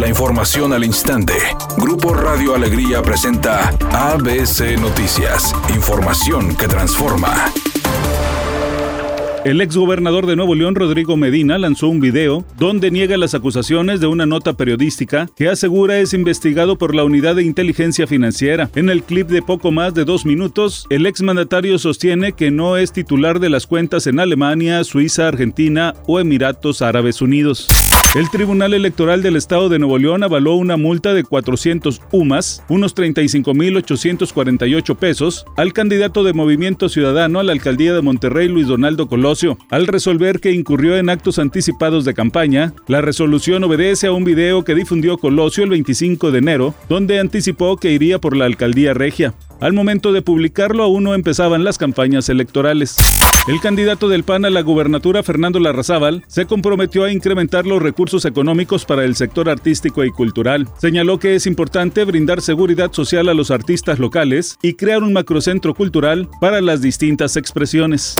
La información al instante. Grupo Radio Alegría presenta ABC Noticias. Información que transforma. El exgobernador de Nuevo León, Rodrigo Medina, lanzó un video donde niega las acusaciones de una nota periodística que asegura es investigado por la Unidad de Inteligencia Financiera. En el clip de poco más de dos minutos, el exmandatario sostiene que no es titular de las cuentas en Alemania, Suiza, Argentina o Emiratos Árabes Unidos. El Tribunal Electoral del Estado de Nuevo León avaló una multa de 400 UMAS, unos 35.848 pesos, al candidato de Movimiento Ciudadano a la alcaldía de Monterrey, Luis Donaldo Colosio, al resolver que incurrió en actos anticipados de campaña. La resolución obedece a un video que difundió Colosio el 25 de enero, donde anticipó que iría por la alcaldía regia. Al momento de publicarlo aún no empezaban las campañas electorales. El candidato del PAN a la gubernatura, Fernando Larrazábal, se comprometió a incrementar los recursos económicos para el sector artístico y cultural. Señaló que es importante brindar seguridad social a los artistas locales y crear un macrocentro cultural para las distintas expresiones.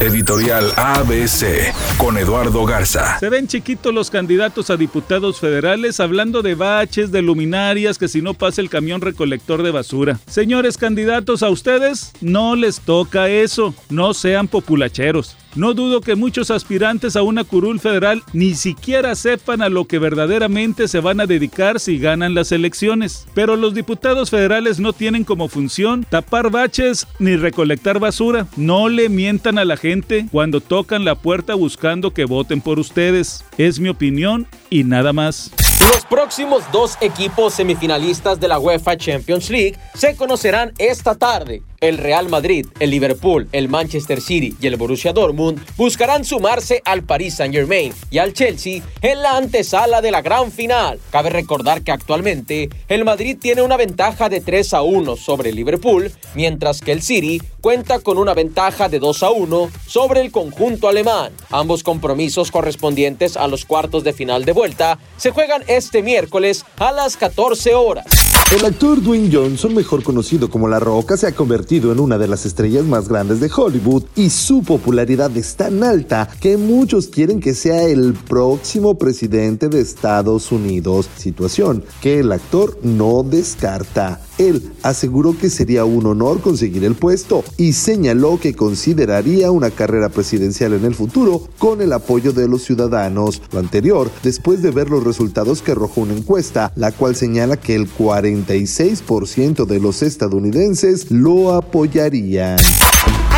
Editorial ABC con Eduardo Garza. Se ven chiquitos los candidatos a diputados federales hablando de baches, de luminarias, que si no pasa el camión recolector de basura. Señores candidatos, a ustedes no les toca eso. No sean populacheros. No dudo que muchos aspirantes a una curul federal ni siquiera sepan a lo que verdaderamente se van a dedicar si ganan las elecciones. Pero los diputados federales no tienen como función tapar baches ni recolectar basura. No le mientan a la gente cuando tocan la puerta buscando que voten por ustedes. Es mi opinión y nada más. Los próximos dos equipos semifinalistas de la UEFA Champions League se conocerán esta tarde. El Real Madrid, el Liverpool, el Manchester City y el Borussia Dortmund buscarán sumarse al Paris Saint-Germain y al Chelsea en la antesala de la gran final. Cabe recordar que actualmente el Madrid tiene una ventaja de 3 a 1 sobre el Liverpool, mientras que el City cuenta con una ventaja de 2 a 1 sobre el conjunto alemán. Ambos compromisos correspondientes a los cuartos de final de vuelta se juegan este miércoles a las 14 horas. El actor Dwayne Johnson, mejor conocido como La Roca, se ha convertido en una de las estrellas más grandes de Hollywood y su popularidad es tan alta que muchos quieren que sea el próximo presidente de Estados Unidos, situación que el actor no descarta. Él aseguró que sería un honor conseguir el puesto y señaló que consideraría una carrera presidencial en el futuro con el apoyo de los ciudadanos. Lo anterior, después de ver los resultados que arrojó una encuesta, la cual señala que el 46% de los estadounidenses lo apoyarían.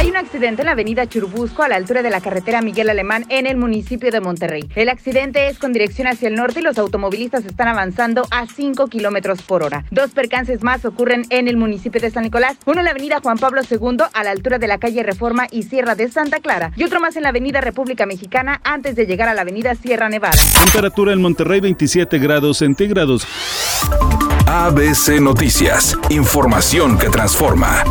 Hay un accidente en la avenida Churubusco a la altura de la carretera Miguel Alemán en el municipio de Monterrey. El accidente es con dirección hacia el norte y los automovilistas están avanzando a 5 kilómetros por hora. Dos percances más ocurren en el municipio de San Nicolás. Uno en la avenida Juan Pablo II a la altura de la calle Reforma y Sierra de Santa Clara. Y otro más en la avenida República Mexicana antes de llegar a la avenida Sierra Nevada. Temperatura en Monterrey 27 grados centígrados. ABC Noticias. Información que transforma.